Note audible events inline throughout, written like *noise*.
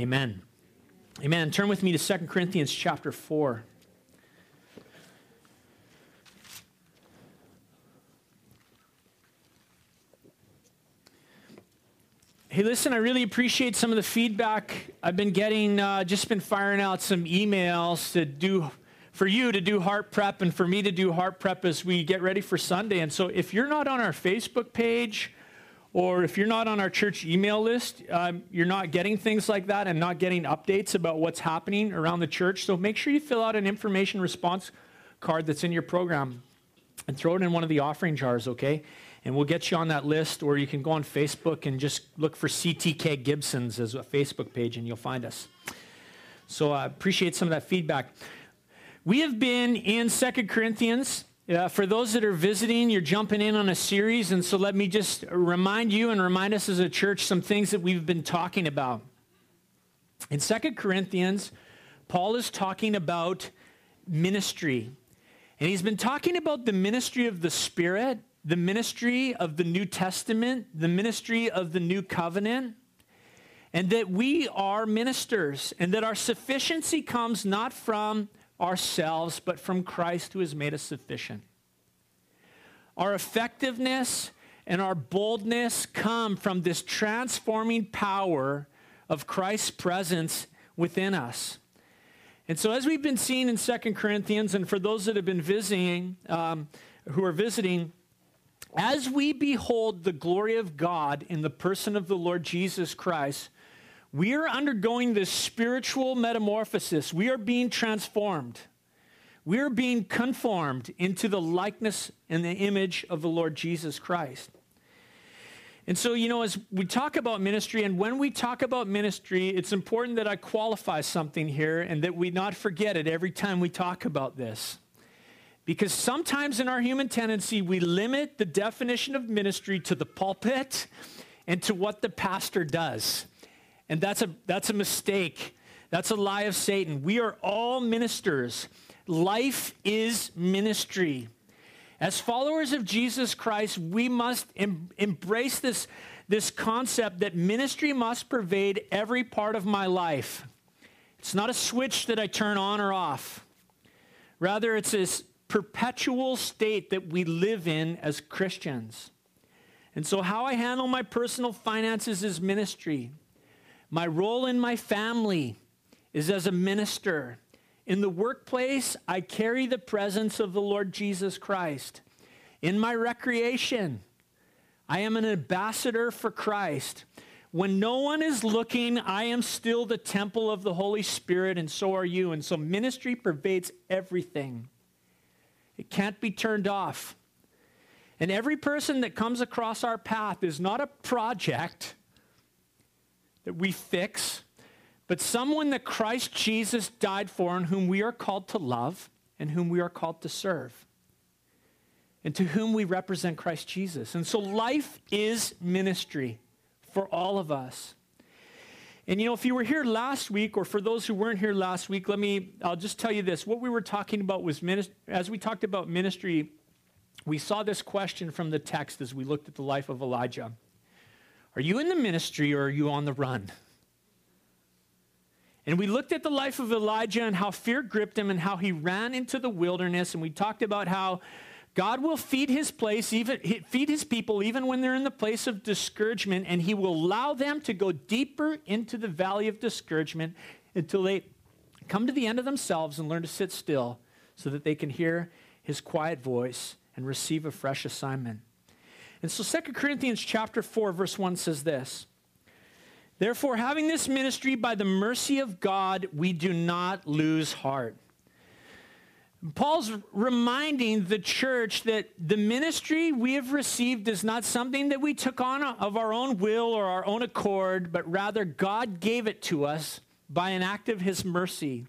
Amen. Amen. Turn with me to 2 Corinthians chapter 4. Hey, listen, I really appreciate some of the feedback I've been getting. Uh, just been firing out some emails to do for you to do heart prep and for me to do heart prep as we get ready for Sunday. And so if you're not on our Facebook page, or if you're not on our church email list, um, you're not getting things like that and not getting updates about what's happening around the church. So make sure you fill out an information response card that's in your program and throw it in one of the offering jars, okay? And we'll get you on that list, or you can go on Facebook and just look for CTK Gibsons as a Facebook page and you'll find us. So I uh, appreciate some of that feedback. We have been in Second Corinthians for those that are visiting, you're jumping in on a series, and so let me just remind you and remind us as a church some things that we've been talking about. In Second Corinthians, Paul is talking about ministry. And he's been talking about the ministry of the Spirit, the ministry of the New Testament, the ministry of the New Covenant, and that we are ministers, and that our sufficiency comes not from ourselves, but from Christ who has made us sufficient. Our effectiveness and our boldness come from this transforming power of Christ's presence within us. And so, as we've been seeing in Second Corinthians, and for those that have been visiting, um, who are visiting, as we behold the glory of God in the person of the Lord Jesus Christ, we are undergoing this spiritual metamorphosis. We are being transformed. We are being conformed into the likeness and the image of the Lord Jesus Christ. And so, you know, as we talk about ministry, and when we talk about ministry, it's important that I qualify something here and that we not forget it every time we talk about this. Because sometimes in our human tendency, we limit the definition of ministry to the pulpit and to what the pastor does. And that's a, that's a mistake. That's a lie of Satan. We are all ministers. Life is ministry. As followers of Jesus Christ, we must em- embrace this, this concept that ministry must pervade every part of my life. It's not a switch that I turn on or off. Rather, it's this perpetual state that we live in as Christians. And so, how I handle my personal finances is ministry. My role in my family is as a minister. In the workplace, I carry the presence of the Lord Jesus Christ. In my recreation, I am an ambassador for Christ. When no one is looking, I am still the temple of the Holy Spirit, and so are you. And so ministry pervades everything, it can't be turned off. And every person that comes across our path is not a project that we fix, but someone that Christ Jesus died for and whom we are called to love and whom we are called to serve and to whom we represent Christ Jesus. And so life is ministry for all of us. And you know, if you were here last week, or for those who weren't here last week, let me, I'll just tell you this. What we were talking about was, ministry, as we talked about ministry, we saw this question from the text as we looked at the life of Elijah. Are you in the ministry or are you on the run? And we looked at the life of Elijah and how fear gripped him and how he ran into the wilderness. And we talked about how God will feed his place, even feed his people, even when they're in the place of discouragement, and he will allow them to go deeper into the valley of discouragement until they come to the end of themselves and learn to sit still so that they can hear his quiet voice and receive a fresh assignment. And so 2 Corinthians chapter 4 verse 1 says this. Therefore having this ministry by the mercy of God, we do not lose heart. Paul's reminding the church that the ministry we have received is not something that we took on of our own will or our own accord, but rather God gave it to us by an act of his mercy.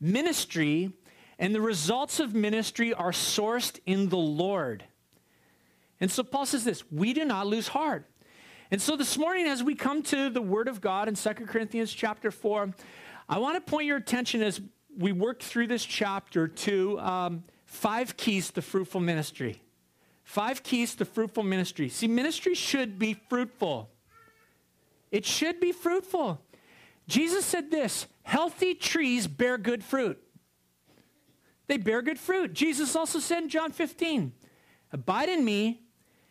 Ministry and the results of ministry are sourced in the Lord. And so Paul says this we do not lose heart. And so this morning, as we come to the Word of God in 2 Corinthians chapter 4, I want to point your attention as we work through this chapter to um, five keys to fruitful ministry. Five keys to fruitful ministry. See, ministry should be fruitful. It should be fruitful. Jesus said this healthy trees bear good fruit. They bear good fruit. Jesus also said in John 15, Abide in me,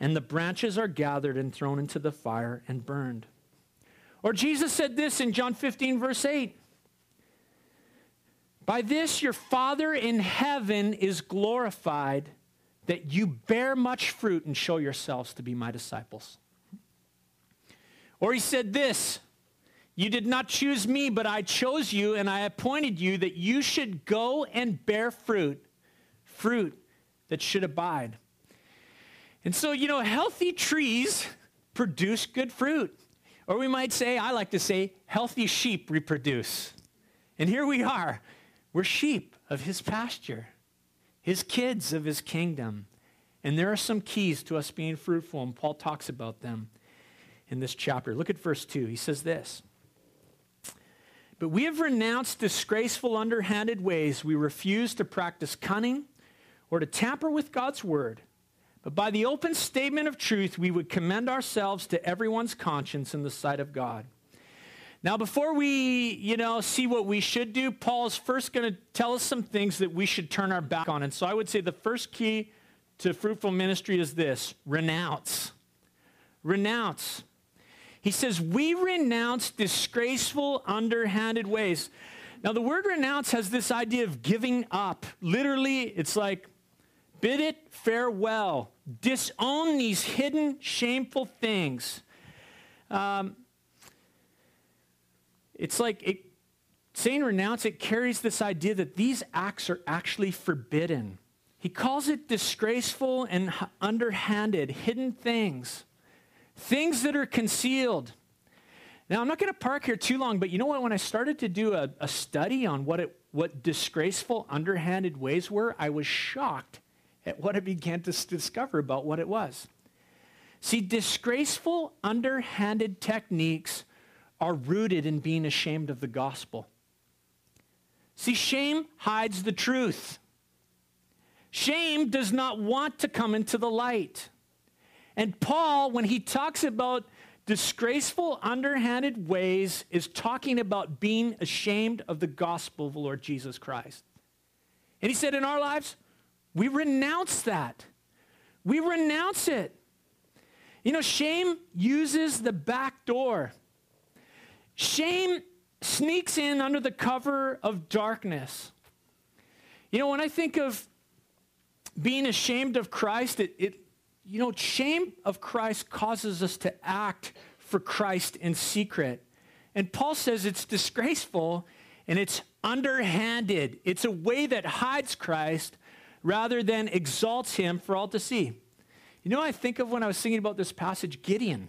and the branches are gathered and thrown into the fire and burned. Or Jesus said this in John 15, verse 8 By this your Father in heaven is glorified, that you bear much fruit and show yourselves to be my disciples. Or he said this You did not choose me, but I chose you, and I appointed you that you should go and bear fruit, fruit that should abide. And so, you know, healthy trees produce good fruit. Or we might say, I like to say, healthy sheep reproduce. And here we are. We're sheep of his pasture, his kids of his kingdom. And there are some keys to us being fruitful, and Paul talks about them in this chapter. Look at verse 2. He says this But we have renounced disgraceful, underhanded ways. We refuse to practice cunning or to tamper with God's word. But by the open statement of truth, we would commend ourselves to everyone's conscience in the sight of God. Now, before we, you know, see what we should do, Paul's first going to tell us some things that we should turn our back on. And so I would say the first key to fruitful ministry is this renounce. Renounce. He says, We renounce disgraceful, underhanded ways. Now, the word renounce has this idea of giving up. Literally, it's like bid it farewell, disown these hidden, shameful things. Um, it's like it, saying renounce, it carries this idea that these acts are actually forbidden. He calls it disgraceful and underhanded, hidden things things that are concealed. Now, I'm not going to park here too long, but you know what? When I started to do a, a study on what, it, what disgraceful, underhanded ways were, I was shocked at what I began to discover about what it was. See, disgraceful, underhanded techniques are rooted in being ashamed of the gospel. See, shame hides the truth. Shame does not want to come into the light. And Paul, when he talks about disgraceful, underhanded ways, is talking about being ashamed of the gospel of the Lord Jesus Christ. And he said, in our lives, we renounce that. We renounce it. You know, shame uses the back door. Shame sneaks in under the cover of darkness. You know, when I think of being ashamed of Christ, it, it you know, shame of Christ causes us to act for Christ in secret. And Paul says it's disgraceful and it's underhanded. It's a way that hides Christ rather than exalts him for all to see. You know I think of when I was thinking about this passage? Gideon.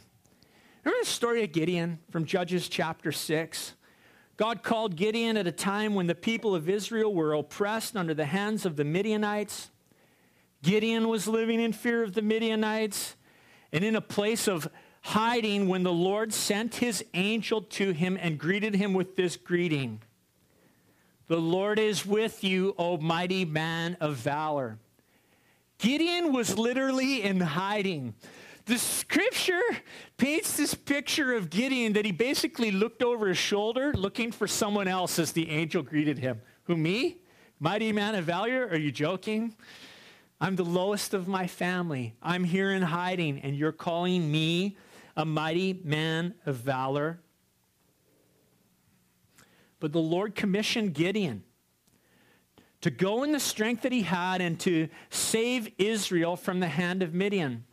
Remember the story of Gideon from Judges chapter 6? God called Gideon at a time when the people of Israel were oppressed under the hands of the Midianites. Gideon was living in fear of the Midianites and in a place of hiding when the Lord sent his angel to him and greeted him with this greeting The Lord is with you, O mighty man of valor. Gideon was literally in hiding. The scripture paints this picture of Gideon that he basically looked over his shoulder looking for someone else as the angel greeted him. Who, me? Mighty man of valor? Are you joking? I'm the lowest of my family. I'm here in hiding, and you're calling me a mighty man of valor. But the Lord commissioned Gideon to go in the strength that he had and to save Israel from the hand of Midian.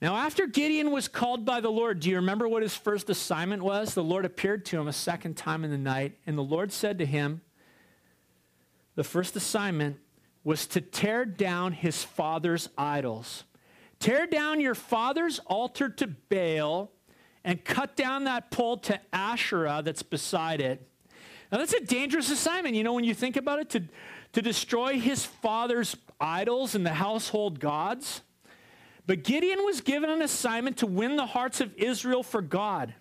Now, after Gideon was called by the Lord, do you remember what his first assignment was? The Lord appeared to him a second time in the night, and the Lord said to him, The first assignment was to tear down his father's idols. Tear down your father's altar to Baal and cut down that pole to Asherah that's beside it. Now, that's a dangerous assignment, you know, when you think about it, to, to destroy his father's idols and the household gods. But Gideon was given an assignment to win the hearts of Israel for God.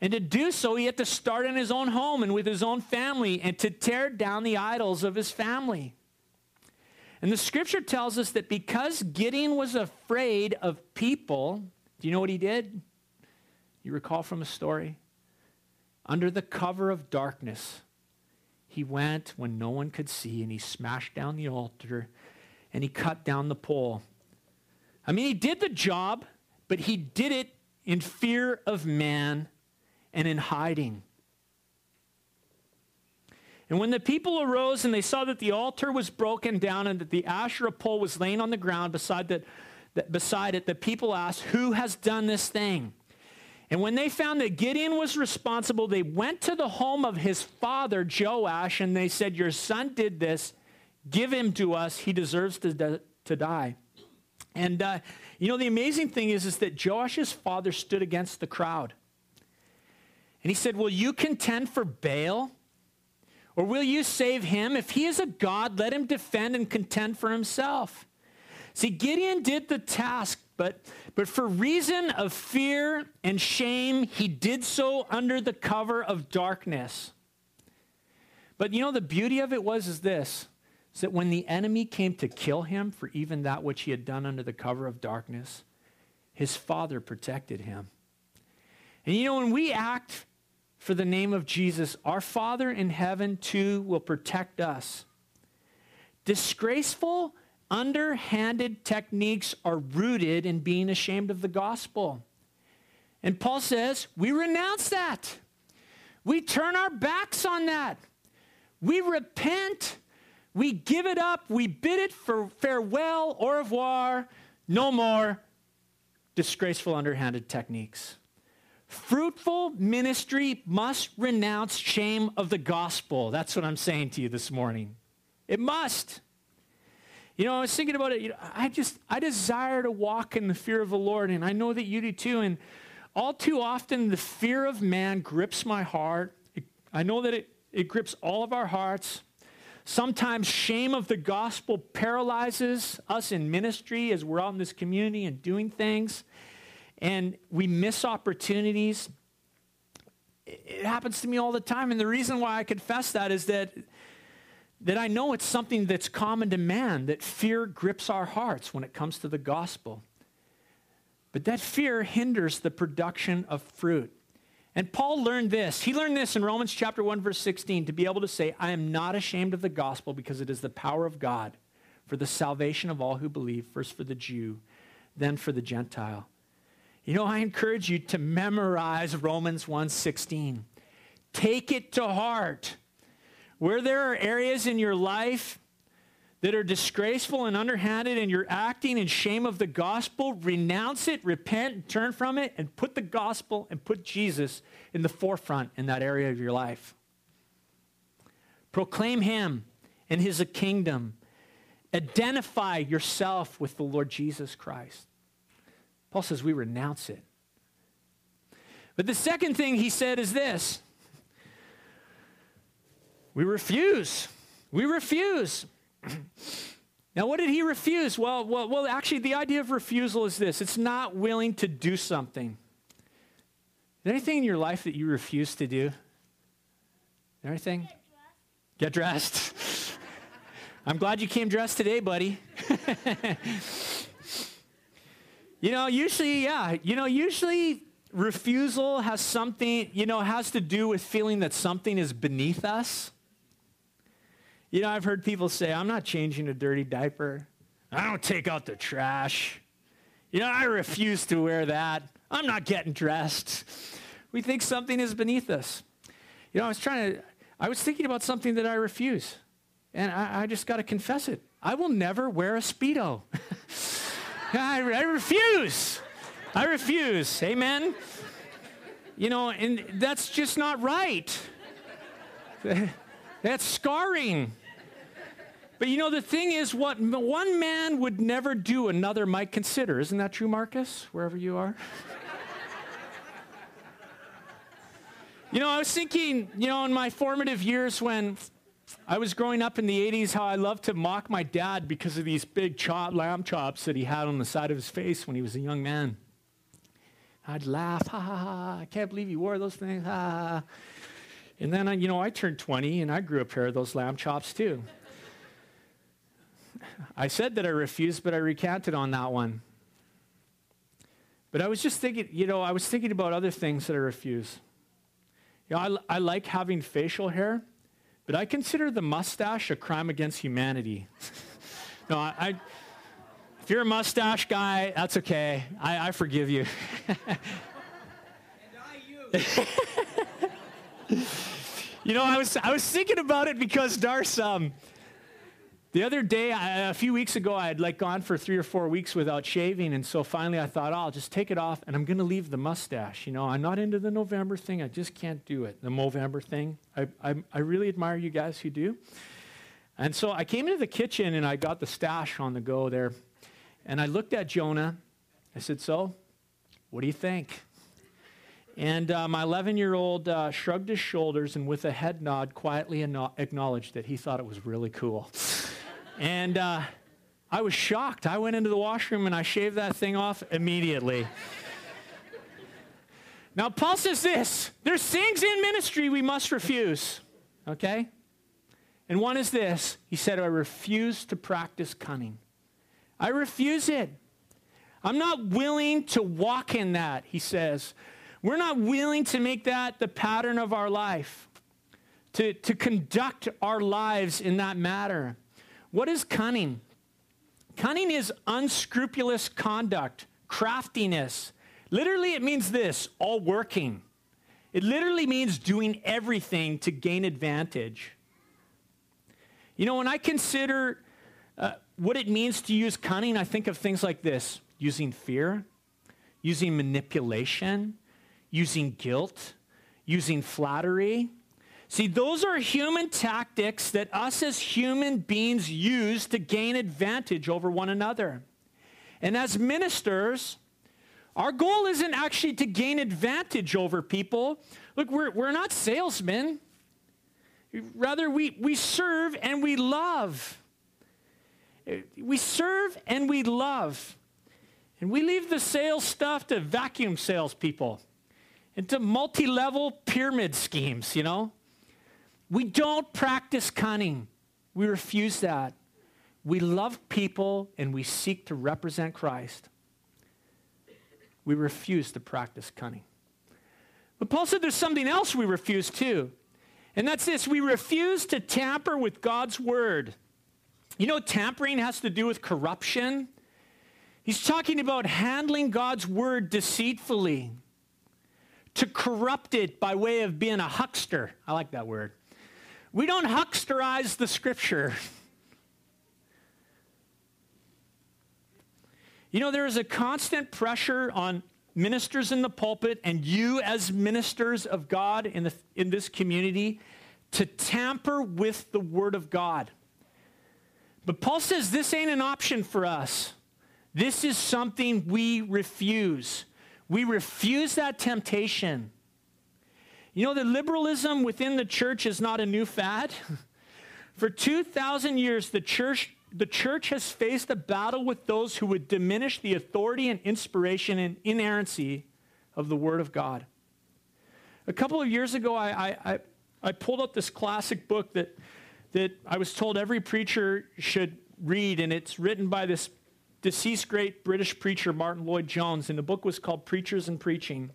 And to do so, he had to start in his own home and with his own family and to tear down the idols of his family. And the scripture tells us that because Gideon was afraid of people, do you know what he did? You recall from a story? Under the cover of darkness, he went when no one could see and he smashed down the altar and he cut down the pole. I mean, he did the job, but he did it in fear of man and in hiding. And when the people arose and they saw that the altar was broken down and that the Asherah pole was laying on the ground beside, the, beside it, the people asked, Who has done this thing? And when they found that Gideon was responsible, they went to the home of his father, Joash, and they said, Your son did this. Give him to us. He deserves to, to die. And, uh, you know, the amazing thing is, is that Joash's father stood against the crowd. And he said, Will you contend for Baal? Or will you save him? If he is a God, let him defend and contend for himself. See, Gideon did the task, but, but for reason of fear and shame, he did so under the cover of darkness. But you know, the beauty of it was is this, is that when the enemy came to kill him for even that which he had done under the cover of darkness, his father protected him. And you know, when we act for the name of Jesus, our Father in heaven too will protect us. Disgraceful underhanded techniques are rooted in being ashamed of the gospel. And Paul says, we renounce that. We turn our backs on that. We repent. We give it up. We bid it for farewell, au revoir, no more disgraceful underhanded techniques. Fruitful ministry must renounce shame of the gospel. That's what I'm saying to you this morning. It must. You know, I was thinking about it. You know, I just, I desire to walk in the fear of the Lord, and I know that you do too. And all too often, the fear of man grips my heart. It, I know that it, it grips all of our hearts. Sometimes shame of the gospel paralyzes us in ministry as we're out in this community and doing things, and we miss opportunities. It happens to me all the time, and the reason why I confess that is that that I know it's something that's common to man, that fear grips our hearts when it comes to the gospel. But that fear hinders the production of fruit. And Paul learned this. He learned this in Romans chapter 1 verse 16 to be able to say, "I am not ashamed of the gospel because it is the power of God for the salvation of all who believe, first for the Jew, then for the Gentile." You know, I encourage you to memorize Romans 1:16. Take it to heart. Where there are areas in your life that are disgraceful and underhanded and you're acting in shame of the gospel, renounce it, repent, turn from it, and put the gospel and put Jesus in the forefront in that area of your life. Proclaim him and his kingdom. Identify yourself with the Lord Jesus Christ. Paul says we renounce it. But the second thing he said is this we refuse. We refuse. *clears throat* now, what did he refuse? Well, well, well, actually, the idea of refusal is this it's not willing to do something. Is there anything in your life that you refuse to do? Anything? Get dressed. Get dressed. *laughs* I'm glad you came dressed today, buddy. *laughs* you know, usually, yeah, you know, usually refusal has something, you know, has to do with feeling that something is beneath us. You know, I've heard people say, I'm not changing a dirty diaper. I don't take out the trash. You know, I refuse to wear that. I'm not getting dressed. We think something is beneath us. You know, I was trying to, I was thinking about something that I refuse. And I, I just got to confess it. I will never wear a Speedo. *laughs* I, I refuse. I refuse. Amen. You know, and that's just not right. *laughs* That's scarring. But you know, the thing is, what one man would never do, another might consider. Isn't that true, Marcus, wherever you are? *laughs* You know, I was thinking, you know, in my formative years when I was growing up in the 80s, how I loved to mock my dad because of these big chop, lamb chops that he had on the side of his face when he was a young man. I'd laugh, ha ha ha, I can't believe you wore those things, ha ha. And then, you know, I turned 20 and I grew a pair of those lamb chops too. I said that I refused, but I recanted on that one. But I was just thinking, you know, I was thinking about other things that I refuse. You know, I, I like having facial hair, but I consider the mustache a crime against humanity. *laughs* no, I, I, if you're a mustache guy, that's okay. I, I forgive you. *laughs* *laughs* you know, I was, I was thinking about it because Darce, um, the other day, I, a few weeks ago, I had like gone for three or four weeks without shaving, and so finally I thought, oh, I'll just take it off, and I'm going to leave the mustache. You know, I'm not into the November thing. I just can't do it. The Movember thing. I, I, I really admire you guys who do. And so I came into the kitchen and I got the stash on the go there, and I looked at Jonah. I said, "So, what do you think?" And uh, my 11 year old uh, shrugged his shoulders and, with a head nod, quietly acknowledged that he thought it was really cool. *laughs* And uh, I was shocked. I went into the washroom and I shaved that thing off immediately. now, Paul says this there's things in ministry we must refuse, okay? And one is this He said, I refuse to practice cunning. I refuse it. I'm not willing to walk in that, he says. We're not willing to make that the pattern of our life, to, to conduct our lives in that matter. What is cunning? Cunning is unscrupulous conduct, craftiness. Literally, it means this all working. It literally means doing everything to gain advantage. You know, when I consider uh, what it means to use cunning, I think of things like this using fear, using manipulation, using guilt, using flattery, See, those are human tactics that us as human beings use to gain advantage over one another. And as ministers, our goal isn't actually to gain advantage over people. Look, we're, we're not salesmen. Rather, we, we serve and we love. We serve and we love. And we leave the sales stuff to vacuum salespeople and to multi level pyramid schemes, you know? We don't practice cunning. We refuse that. We love people and we seek to represent Christ. We refuse to practice cunning. But Paul said there's something else we refuse too. And that's this we refuse to tamper with God's word. You know, tampering has to do with corruption. He's talking about handling God's word deceitfully, to corrupt it by way of being a huckster. I like that word. We don't hucksterize the scripture. You know, there is a constant pressure on ministers in the pulpit and you as ministers of God in, the, in this community to tamper with the Word of God. But Paul says this ain't an option for us. This is something we refuse. We refuse that temptation. You know that liberalism within the church is not a new fad. *laughs* For 2,000 years, the church, the church has faced a battle with those who would diminish the authority and inspiration and inerrancy of the Word of God. A couple of years ago, I, I, I pulled up this classic book that, that I was told every preacher should read, and it's written by this deceased great British preacher, Martyn Lloyd-Jones, and the book was called Preachers and Preaching.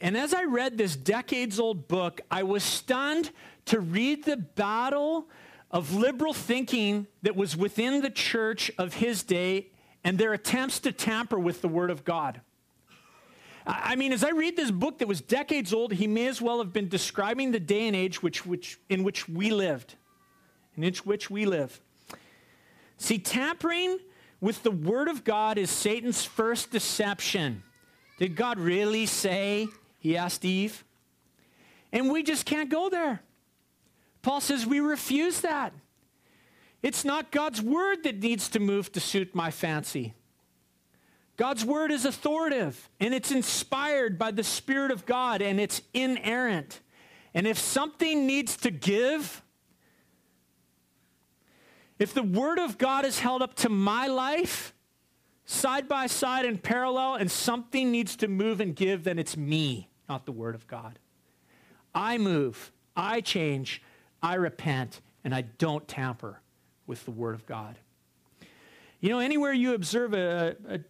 And as I read this decades old book, I was stunned to read the battle of liberal thinking that was within the church of his day and their attempts to tamper with the Word of God. I mean, as I read this book that was decades old, he may as well have been describing the day and age which, which, in which we lived, in which we live. See, tampering with the Word of God is Satan's first deception. Did God really say he asked Eve. And we just can't go there. Paul says we refuse that. It's not God's word that needs to move to suit my fancy. God's word is authoritative and it's inspired by the Spirit of God and it's inerrant. And if something needs to give, if the word of God is held up to my life, side by side and parallel, and something needs to move and give, then it's me, not the word of God. I move, I change, I repent, and I don't tamper with the word of God. You know, anywhere you observe a, a,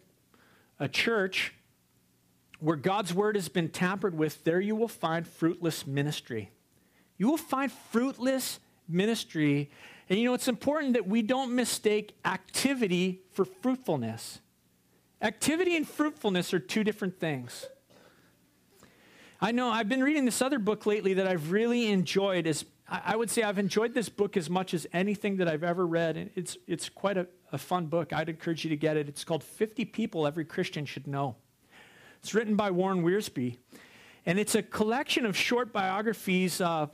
a church where God's word has been tampered with, there you will find fruitless ministry. You will find fruitless ministry. And you know, it's important that we don't mistake activity for fruitfulness. Activity and fruitfulness are two different things. I know I've been reading this other book lately that I've really enjoyed. As I would say, I've enjoyed this book as much as anything that I've ever read. And it's, it's quite a, a fun book. I'd encourage you to get it. It's called 50 People Every Christian Should Know. It's written by Warren Wiersbe. And it's a collection of short biographies uh,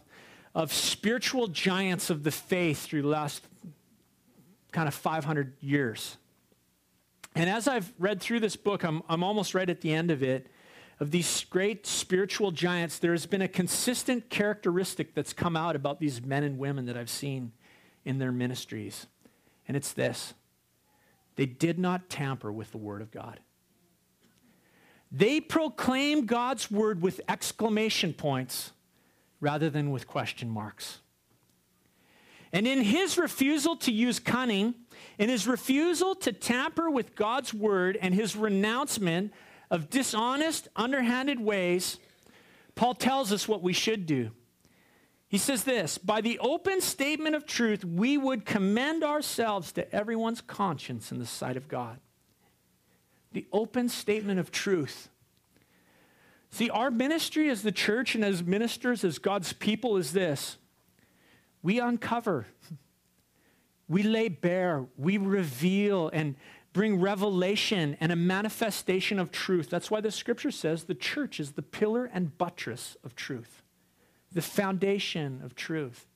of spiritual giants of the faith through the last kind of 500 years. And as I've read through this book, I'm, I'm almost right at the end of it. Of these great spiritual giants, there has been a consistent characteristic that's come out about these men and women that I've seen in their ministries. And it's this they did not tamper with the Word of God. They proclaim God's Word with exclamation points rather than with question marks. And in his refusal to use cunning, in his refusal to tamper with God's word and his renouncement of dishonest, underhanded ways, Paul tells us what we should do. He says this By the open statement of truth, we would commend ourselves to everyone's conscience in the sight of God. The open statement of truth. See, our ministry as the church and as ministers, as God's people, is this we uncover, *laughs* we lay bare, we reveal and bring revelation and a manifestation of truth. That's why the scripture says the church is the pillar and buttress of truth, the foundation of truth.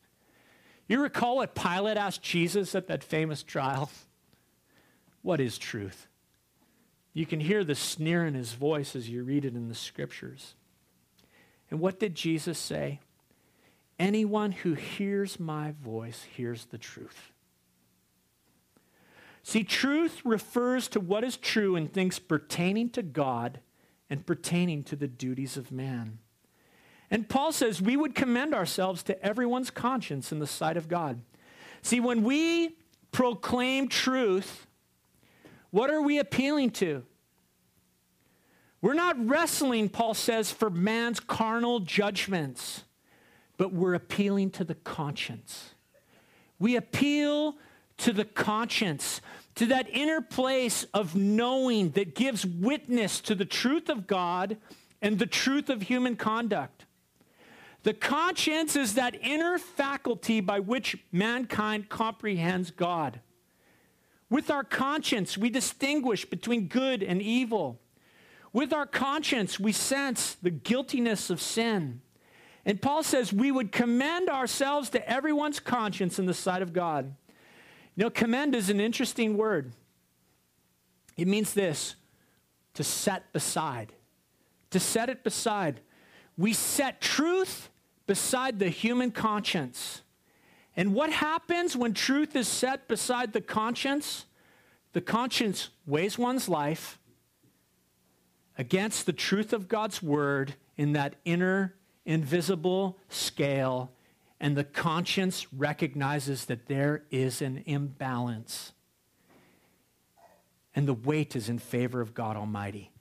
You recall what Pilate asked Jesus at that famous trial? What is truth? You can hear the sneer in his voice as you read it in the scriptures. And what did Jesus say? Anyone who hears my voice hears the truth. See, truth refers to what is true in things pertaining to God and pertaining to the duties of man. And Paul says we would commend ourselves to everyone's conscience in the sight of God. See, when we proclaim truth, what are we appealing to? We're not wrestling, Paul says, for man's carnal judgments but we're appealing to the conscience. We appeal to the conscience, to that inner place of knowing that gives witness to the truth of God and the truth of human conduct. The conscience is that inner faculty by which mankind comprehends God. With our conscience, we distinguish between good and evil. With our conscience, we sense the guiltiness of sin. And Paul says we would commend ourselves to everyone's conscience in the sight of God. You know, commend is an interesting word. It means this to set beside, to set it beside. We set truth beside the human conscience. And what happens when truth is set beside the conscience? The conscience weighs one's life against the truth of God's word in that inner invisible scale, and the conscience recognizes that there is an imbalance. And the weight is in favor of God Almighty.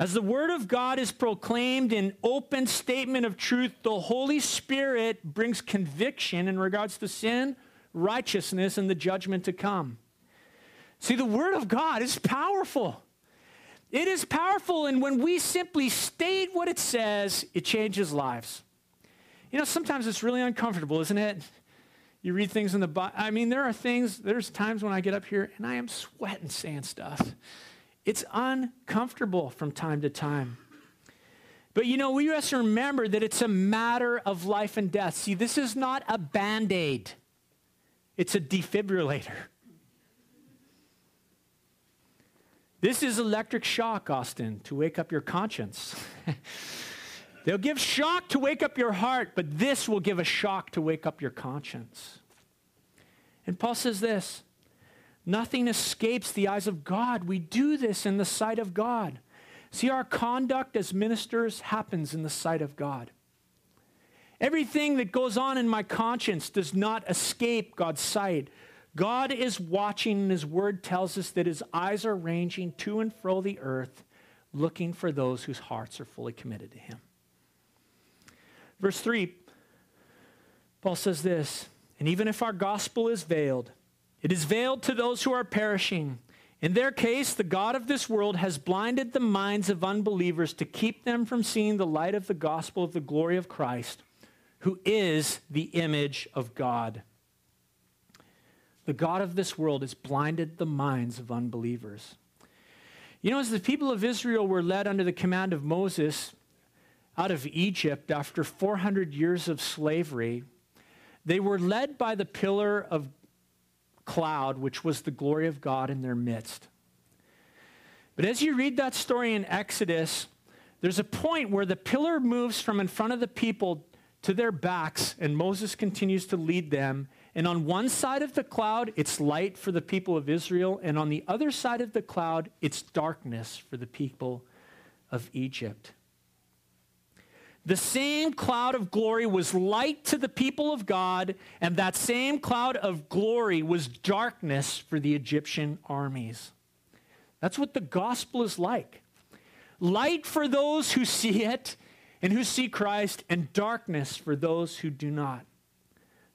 As the Word of God is proclaimed in open statement of truth, the Holy Spirit brings conviction in regards to sin, righteousness, and the judgment to come. See, the Word of God is powerful. It is powerful, and when we simply state what it says, it changes lives. You know, sometimes it's really uncomfortable, isn't it? You read things in the Bible. I mean, there are things, there's times when I get up here and I am sweating saying stuff. It's uncomfortable from time to time. But you know, we must remember that it's a matter of life and death. See, this is not a band aid, it's a defibrillator. This is electric shock, Austin, to wake up your conscience. *laughs* They'll give shock to wake up your heart, but this will give a shock to wake up your conscience. And Paul says this nothing escapes the eyes of God. We do this in the sight of God. See, our conduct as ministers happens in the sight of God. Everything that goes on in my conscience does not escape God's sight. God is watching, and His word tells us that His eyes are ranging to and fro the earth, looking for those whose hearts are fully committed to Him. Verse 3, Paul says this And even if our gospel is veiled, it is veiled to those who are perishing. In their case, the God of this world has blinded the minds of unbelievers to keep them from seeing the light of the gospel of the glory of Christ, who is the image of God. The God of this world has blinded the minds of unbelievers. You know, as the people of Israel were led under the command of Moses out of Egypt after 400 years of slavery, they were led by the pillar of cloud, which was the glory of God in their midst. But as you read that story in Exodus, there's a point where the pillar moves from in front of the people to their backs, and Moses continues to lead them. And on one side of the cloud, it's light for the people of Israel, and on the other side of the cloud, it's darkness for the people of Egypt. The same cloud of glory was light to the people of God, and that same cloud of glory was darkness for the Egyptian armies. That's what the gospel is like light for those who see it and who see Christ, and darkness for those who do not.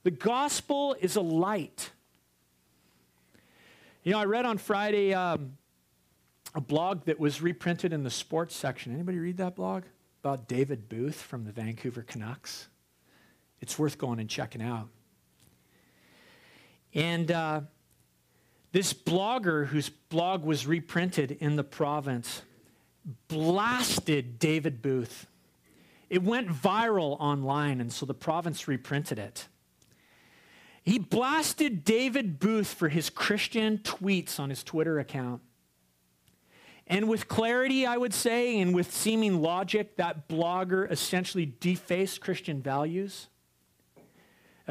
The gospel is a light. You know, I read on Friday um, a blog that was reprinted in the sports section. Anybody read that blog? about David Booth from the Vancouver Canucks. It's worth going and checking out. And uh, this blogger, whose blog was reprinted in the province, blasted David Booth. It went viral online, and so the province reprinted it. He blasted David Booth for his Christian tweets on his Twitter account. And with clarity, I would say, and with seeming logic, that blogger essentially defaced Christian values.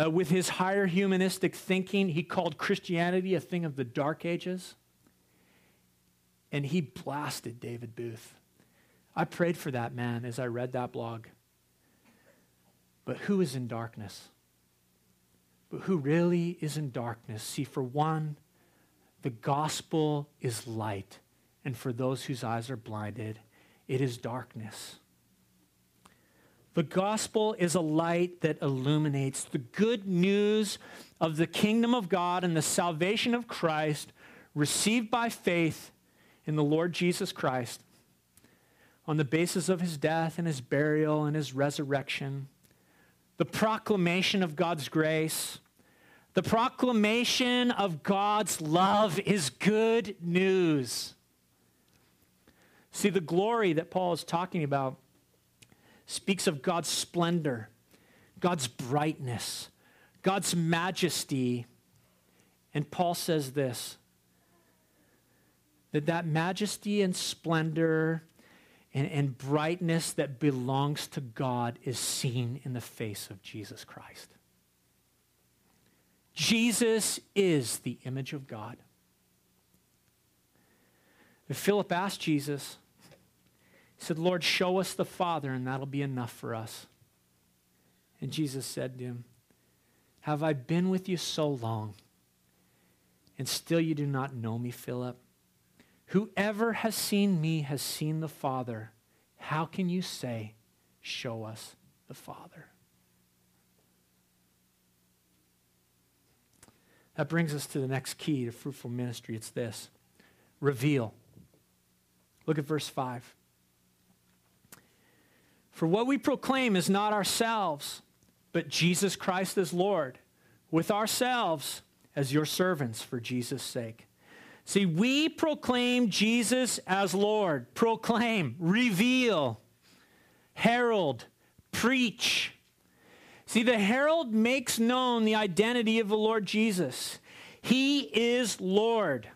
Uh, with his higher humanistic thinking, he called Christianity a thing of the dark ages. And he blasted David Booth. I prayed for that man as I read that blog. But who is in darkness? But who really is in darkness? See, for one, the gospel is light and for those whose eyes are blinded, it is darkness. The gospel is a light that illuminates the good news of the kingdom of God and the salvation of Christ received by faith in the Lord Jesus Christ on the basis of his death and his burial and his resurrection. The proclamation of God's grace, the proclamation of God's love is good news. See, the glory that Paul is talking about speaks of God's splendor, God's brightness, God's majesty. And Paul says this that that majesty and splendor and, and brightness that belongs to God is seen in the face of Jesus Christ. Jesus is the image of God. Philip asked Jesus, he said, Lord, show us the Father, and that'll be enough for us. And Jesus said to him, Have I been with you so long, and still you do not know me, Philip? Whoever has seen me has seen the Father. How can you say, Show us the Father? That brings us to the next key to fruitful ministry. It's this reveal. Look at verse 5. For what we proclaim is not ourselves, but Jesus Christ as Lord, with ourselves as your servants for Jesus' sake. See, we proclaim Jesus as Lord. Proclaim, reveal, herald, preach. See, the herald makes known the identity of the Lord Jesus. He is Lord.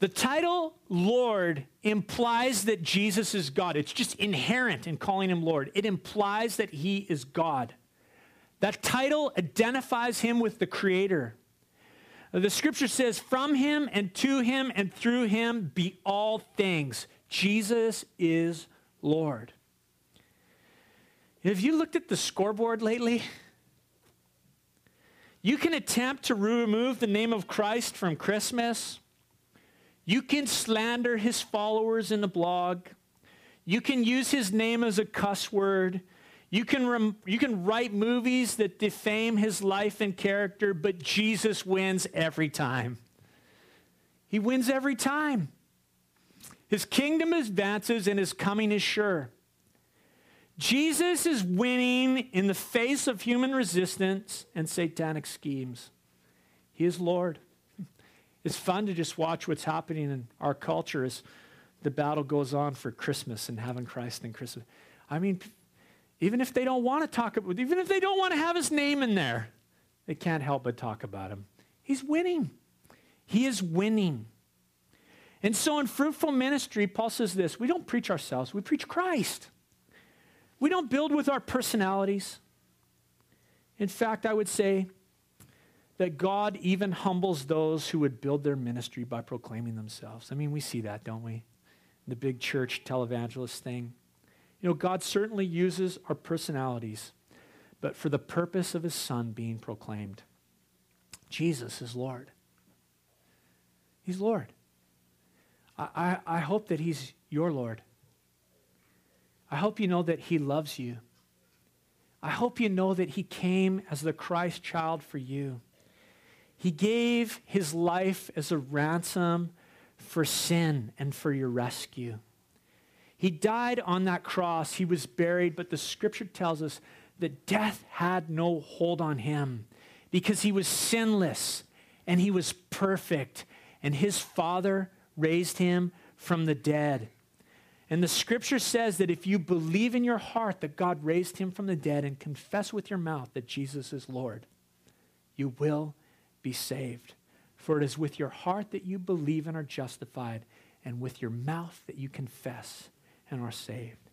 The title Lord implies that Jesus is God. It's just inherent in calling him Lord. It implies that he is God. That title identifies him with the Creator. The scripture says, From him and to him and through him be all things. Jesus is Lord. Have you looked at the scoreboard lately? You can attempt to remove the name of Christ from Christmas. You can slander his followers in a blog. You can use his name as a cuss word. You can, rem- you can write movies that defame his life and character, but Jesus wins every time. He wins every time. His kingdom advances and his coming is sure. Jesus is winning in the face of human resistance and satanic schemes. He is Lord. It's fun to just watch what's happening in our culture as the battle goes on for Christmas and having Christ in Christmas. I mean, even if they don't want to talk about, even if they don't want to have his name in there, they can't help but talk about him. He's winning. He is winning. And so in fruitful ministry, Paul says this we don't preach ourselves, we preach Christ. We don't build with our personalities. In fact, I would say that God even humbles those who would build their ministry by proclaiming themselves. I mean, we see that, don't we? The big church televangelist thing. You know, God certainly uses our personalities, but for the purpose of his son being proclaimed. Jesus is Lord. He's Lord. I, I, I hope that he's your Lord. I hope you know that He loves you. I hope you know that He came as the Christ child for you. He gave His life as a ransom for sin and for your rescue. He died on that cross. He was buried, but the scripture tells us that death had no hold on him because he was sinless and he was perfect, and his Father raised him from the dead. And the scripture says that if you believe in your heart that God raised him from the dead and confess with your mouth that Jesus is Lord, you will be saved. For it is with your heart that you believe and are justified, and with your mouth that you confess and are saved.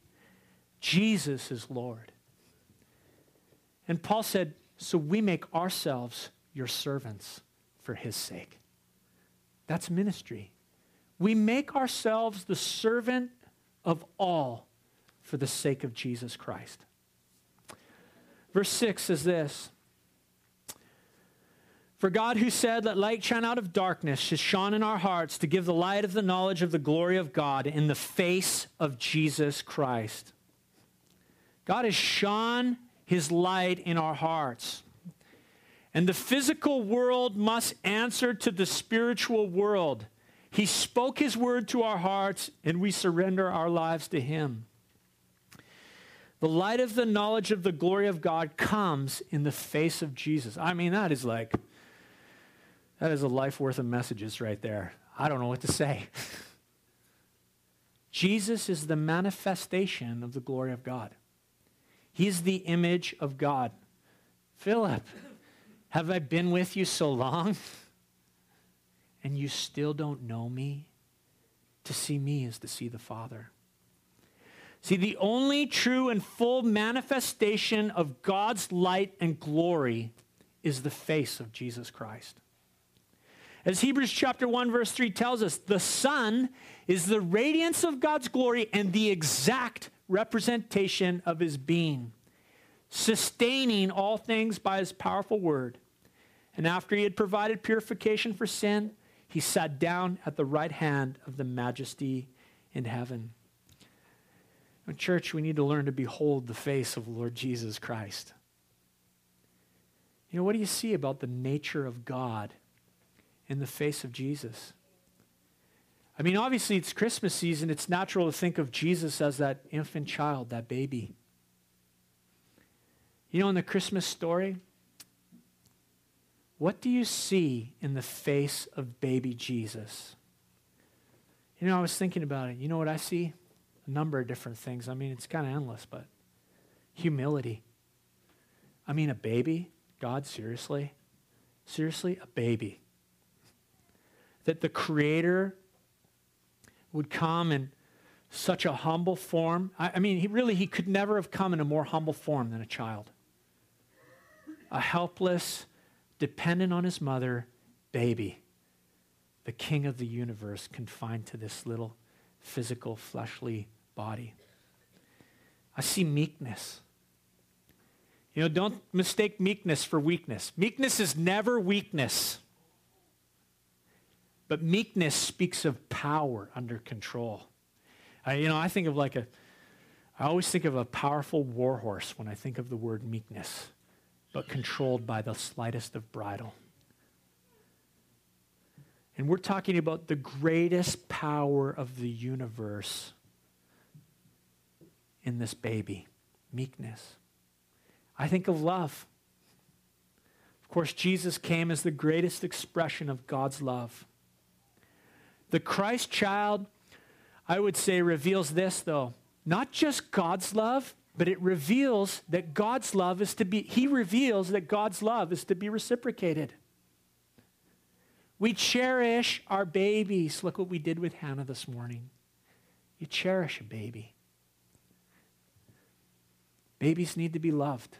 Jesus is Lord. And Paul said, So we make ourselves your servants for his sake. That's ministry. We make ourselves the servant of all for the sake of Jesus Christ. Verse 6 says this For God, who said, Let light shine out of darkness, has shone in our hearts to give the light of the knowledge of the glory of God in the face of Jesus Christ. God has shone his light in our hearts. And the physical world must answer to the spiritual world. He spoke his word to our hearts, and we surrender our lives to him. The light of the knowledge of the glory of God comes in the face of Jesus. I mean, that is like, that is a life worth of messages right there. I don't know what to say. *laughs* Jesus is the manifestation of the glory of God. He's the image of God. Philip, have I been with you so long? *laughs* and you still don't know me, to see me is to see the Father. See, the only true and full manifestation of God's light and glory is the face of Jesus Christ. As Hebrews chapter 1 verse 3 tells us, the Son is the radiance of God's glory and the exact representation of his being, sustaining all things by his powerful word. And after he had provided purification for sin, he sat down at the right hand of the majesty in heaven. In church, we need to learn to behold the face of Lord Jesus Christ. You know, what do you see about the nature of God in the face of Jesus? I mean, obviously, it's Christmas season. It's natural to think of Jesus as that infant child, that baby. You know, in the Christmas story, what do you see in the face of baby Jesus? You know, I was thinking about it. You know what I see? A number of different things. I mean, it's kind of endless, but humility. I mean, a baby? God, seriously? Seriously? A baby. That the Creator would come in such a humble form. I, I mean, he really, he could never have come in a more humble form than a child. A helpless, dependent on his mother, baby. The king of the universe confined to this little physical, fleshly body. I see meekness. You know, don't mistake meekness for weakness. Meekness is never weakness. But meekness speaks of power under control. I, you know, I think of like a, I always think of a powerful warhorse when I think of the word meekness, but controlled by the slightest of bridle. And we're talking about the greatest power of the universe in this baby meekness. I think of love. Of course, Jesus came as the greatest expression of God's love. The Christ child, I would say, reveals this, though. Not just God's love, but it reveals that God's love is to be, he reveals that God's love is to be reciprocated. We cherish our babies. Look what we did with Hannah this morning. You cherish a baby. Babies need to be loved.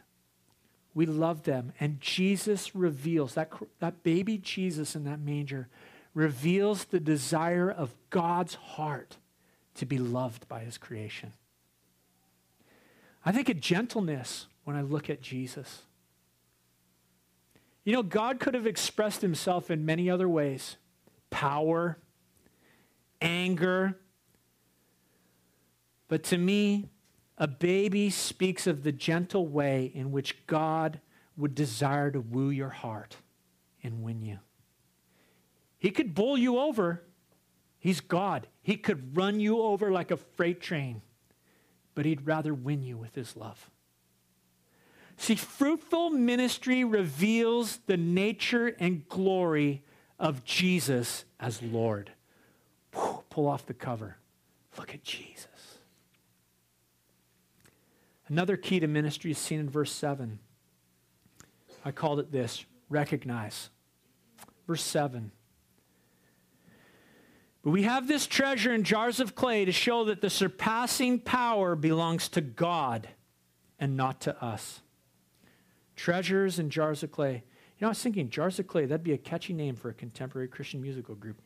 We love them. And Jesus reveals that, that baby Jesus in that manger reveals the desire of God's heart to be loved by his creation. I think of gentleness when I look at Jesus. You know, God could have expressed himself in many other ways power, anger. But to me, a baby speaks of the gentle way in which God would desire to woo your heart and win you. He could bowl you over. He's God. He could run you over like a freight train, but he'd rather win you with his love. See, fruitful ministry reveals the nature and glory of Jesus as Lord. Pull off the cover. Look at Jesus. Another key to ministry is seen in verse 7. I called it this recognize. Verse 7. But we have this treasure in jars of clay to show that the surpassing power belongs to God and not to us. Treasures in jars of clay. You know, I was thinking, jars of clay, that'd be a catchy name for a contemporary Christian musical group.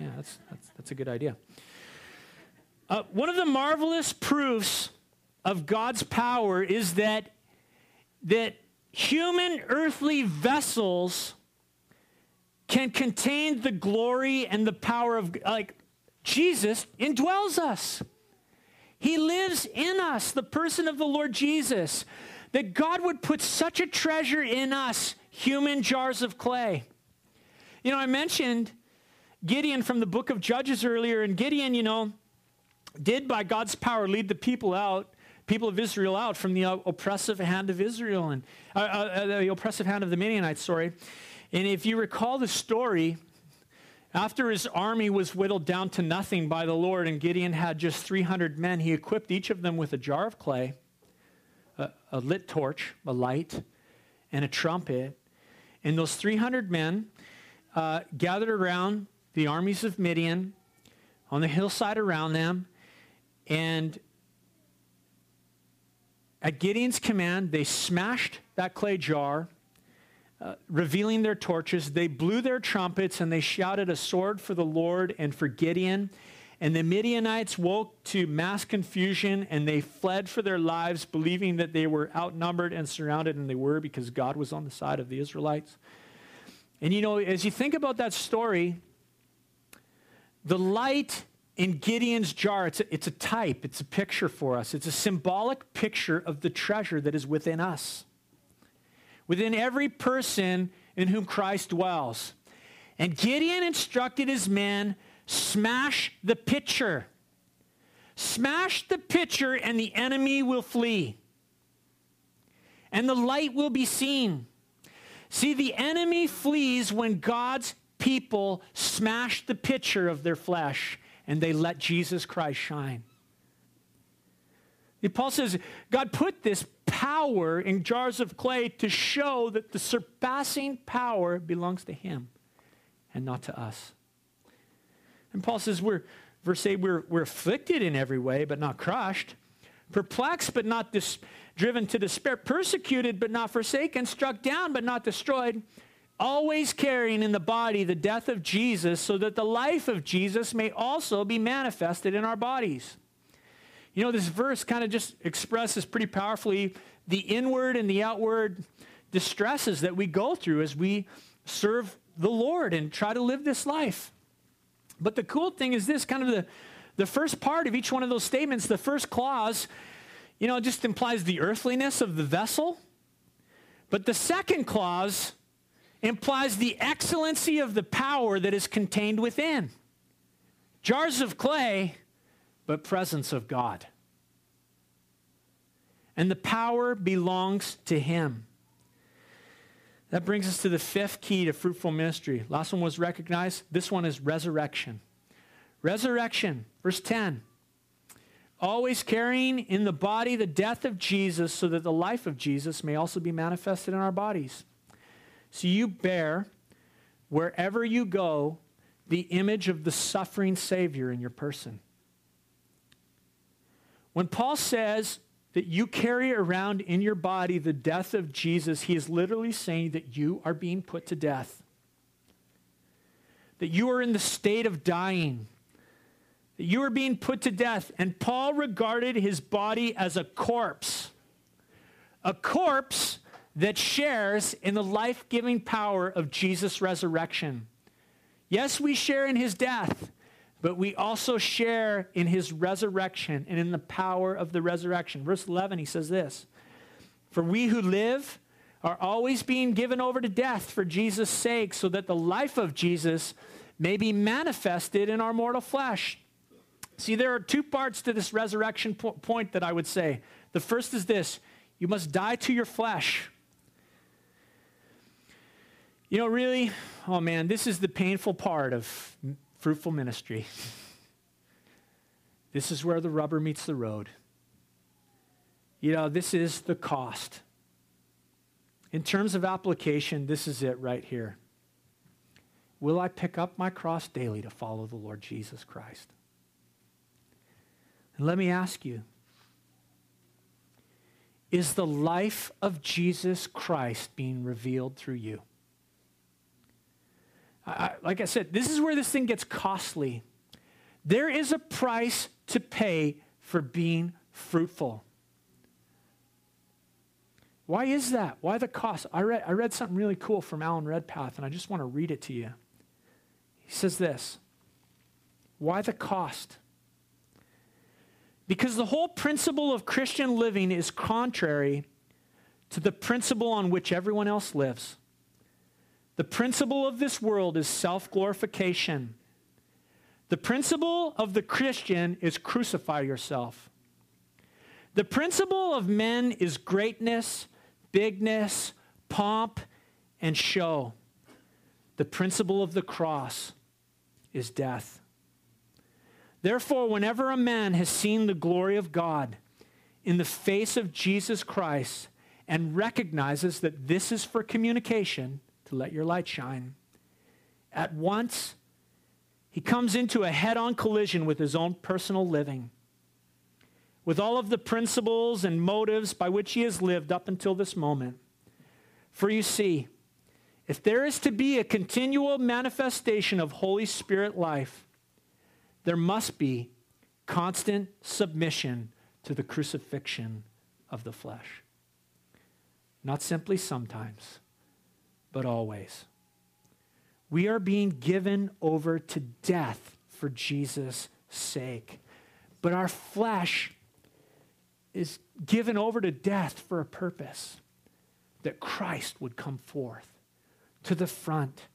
Yeah, that's, that's, that's a good idea. Uh, one of the marvelous proofs of God's power is that, that human earthly vessels can contain the glory and the power of, like, Jesus indwells us. He lives in us, the person of the Lord Jesus. That God would put such a treasure in us, human jars of clay. You know, I mentioned Gideon from the book of Judges earlier, and Gideon, you know, did by God's power lead the people out people of Israel out from the oppressive hand of Israel and uh, uh, the oppressive hand of the Midianites, sorry. And if you recall the story, after his army was whittled down to nothing by the Lord and Gideon had just 300 men, he equipped each of them with a jar of clay, a, a lit torch, a light, and a trumpet. And those 300 men uh, gathered around the armies of Midian on the hillside around them and at Gideon's command, they smashed that clay jar, uh, revealing their torches. They blew their trumpets and they shouted a sword for the Lord and for Gideon. And the Midianites woke to mass confusion and they fled for their lives, believing that they were outnumbered and surrounded, and they were because God was on the side of the Israelites. And you know, as you think about that story, the light in Gideon's jar, it's a, it's a type, it's a picture for us. It's a symbolic picture of the treasure that is within us, within every person in whom Christ dwells. And Gideon instructed his men smash the pitcher. Smash the pitcher, and the enemy will flee. And the light will be seen. See, the enemy flees when God's people smash the pitcher of their flesh and they let Jesus Christ shine. The Paul says, God put this power in jars of clay to show that the surpassing power belongs to him and not to us. And Paul says, we're, Verse 8, we're, we're afflicted in every way, but not crushed, perplexed, but not dis- driven to despair, persecuted, but not forsaken, struck down, but not destroyed, always carrying in the body the death of Jesus, so that the life of Jesus may also be manifested in our bodies. You know, this verse kind of just expresses pretty powerfully the inward and the outward distresses that we go through as we serve the Lord and try to live this life. But the cool thing is this kind of the, the first part of each one of those statements, the first clause, you know, just implies the earthliness of the vessel. But the second clause implies the excellency of the power that is contained within. Jars of clay, but presence of God. And the power belongs to Him. That brings us to the fifth key to fruitful ministry. Last one was recognized. This one is resurrection. Resurrection, verse 10. Always carrying in the body the death of Jesus, so that the life of Jesus may also be manifested in our bodies. So you bear, wherever you go, the image of the suffering Savior in your person. When Paul says, that you carry around in your body the death of Jesus, he is literally saying that you are being put to death. That you are in the state of dying. That you are being put to death. And Paul regarded his body as a corpse. A corpse that shares in the life giving power of Jesus' resurrection. Yes, we share in his death, but we also share in his resurrection and in the power of the resurrection. Verse 11, he says this For we who live are always being given over to death for Jesus' sake, so that the life of Jesus may be manifested in our mortal flesh. See, there are two parts to this resurrection po- point that I would say. The first is this you must die to your flesh. You know, really, oh man, this is the painful part of fruitful ministry. *laughs* This is where the rubber meets the road. You know, this is the cost. In terms of application, this is it right here. Will I pick up my cross daily to follow the Lord Jesus Christ? And let me ask you is the life of Jesus Christ being revealed through you? I, like I said, this is where this thing gets costly. There is a price to pay for being fruitful. Why is that? Why the cost? I read, I read something really cool from Alan Redpath, and I just want to read it to you. He says this Why the cost? Because the whole principle of Christian living is contrary to the principle on which everyone else lives. The principle of this world is self glorification. The principle of the Christian is crucify yourself. The principle of men is greatness, bigness, pomp, and show. The principle of the cross is death. Therefore, whenever a man has seen the glory of God in the face of Jesus Christ and recognizes that this is for communication, to let your light shine. At once, he comes into a head on collision with his own personal living, with all of the principles and motives by which he has lived up until this moment. For you see, if there is to be a continual manifestation of Holy Spirit life, there must be constant submission to the crucifixion of the flesh. Not simply sometimes but always. We are being given over to death for Jesus' sake. But our flesh is given over to death for a purpose that Christ would come forth to the front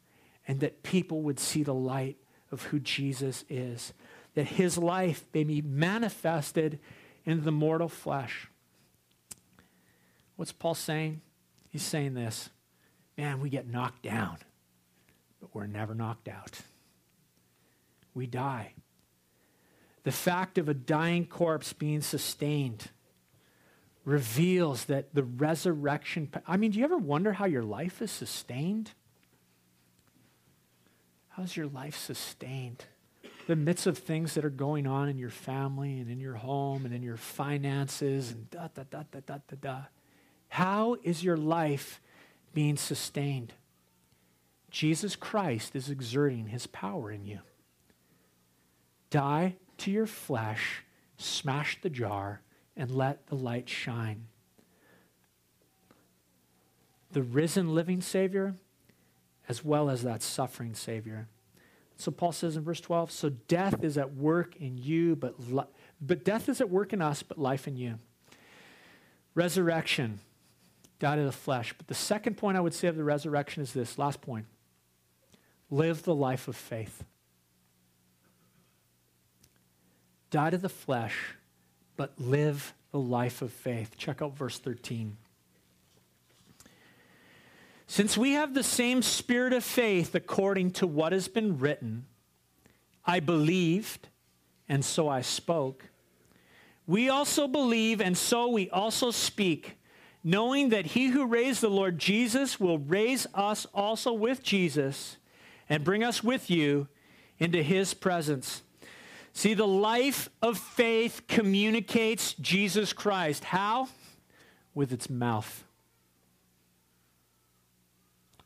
and that people would see the light of who Jesus is, that his life may be manifested in the mortal flesh. What's Paul saying? He's saying this man, we get knocked down, but we're never knocked out. We die. The fact of a dying corpse being sustained reveals that the resurrection. I mean, do you ever wonder how your life is sustained? How's your life sustained? the midst of things that are going on in your family and in your home and in your finances and da da da da da da da. How is your life being sustained? Jesus Christ is exerting his power in you. Die to your flesh, smash the jar, and let the light shine. The risen living Savior, as well as that suffering Savior. So Paul says in verse 12, so death is at work in you, but, li- but death is at work in us, but life in you. Resurrection, died of the flesh. But the second point I would say of the resurrection is this last point live the life of faith. Die to the flesh, but live the life of faith. Check out verse 13. Since we have the same spirit of faith according to what has been written, I believed, and so I spoke. We also believe, and so we also speak, knowing that he who raised the Lord Jesus will raise us also with Jesus and bring us with you into his presence. See, the life of faith communicates Jesus Christ. How? With its mouth.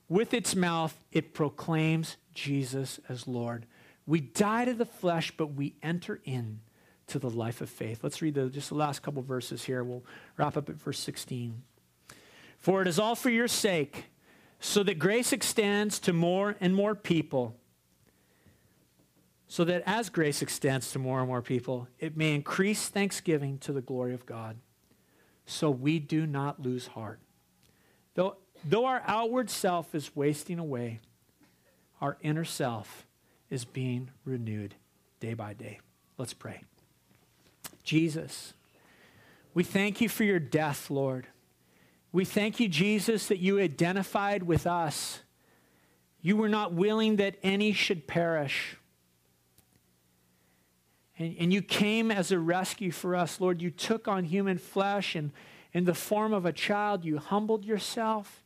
With its mouth, it proclaims Jesus as Lord. We die to the flesh, but we enter in to the life of faith. Let's read the, just the last couple verses here. We'll wrap up at verse 16. For it is all for your sake, so that grace extends to more and more people. So that as grace extends to more and more people, it may increase thanksgiving to the glory of God. So we do not lose heart. Though Though our outward self is wasting away, our inner self is being renewed day by day. Let's pray. Jesus, we thank you for your death, Lord. We thank you, Jesus, that you identified with us. You were not willing that any should perish. And, and you came as a rescue for us, Lord. You took on human flesh, and in the form of a child, you humbled yourself.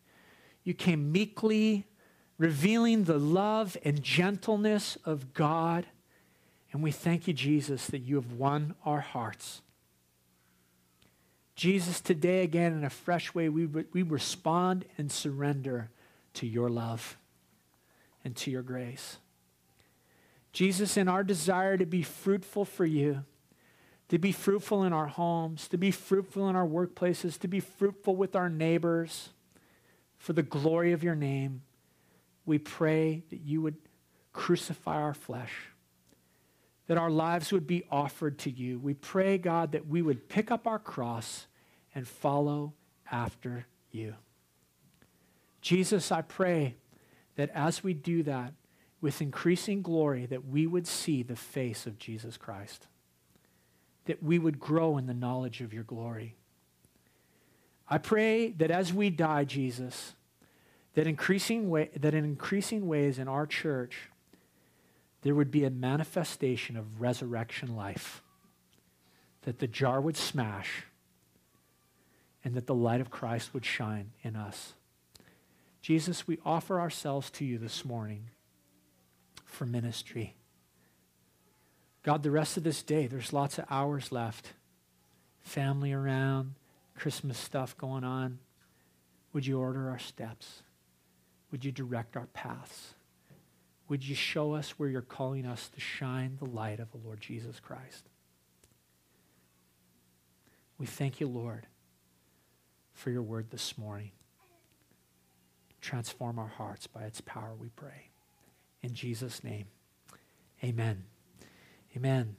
You came meekly, revealing the love and gentleness of God. And we thank you, Jesus, that you have won our hearts. Jesus, today again, in a fresh way, we, we respond and surrender to your love and to your grace. Jesus, in our desire to be fruitful for you, to be fruitful in our homes, to be fruitful in our workplaces, to be fruitful with our neighbors, for the glory of your name, we pray that you would crucify our flesh, that our lives would be offered to you. We pray, God, that we would pick up our cross and follow after you. Jesus, I pray that as we do that, with increasing glory, that we would see the face of Jesus Christ, that we would grow in the knowledge of your glory. I pray that as we die, Jesus, that, increasing way, that in increasing ways in our church, there would be a manifestation of resurrection life, that the jar would smash, and that the light of Christ would shine in us. Jesus, we offer ourselves to you this morning for ministry. God, the rest of this day, there's lots of hours left. Family around, Christmas stuff going on. Would you order our steps? Would you direct our paths? Would you show us where you're calling us to shine the light of the Lord Jesus Christ? We thank you, Lord, for your word this morning. Transform our hearts by its power, we pray. In Jesus' name, amen. Amen.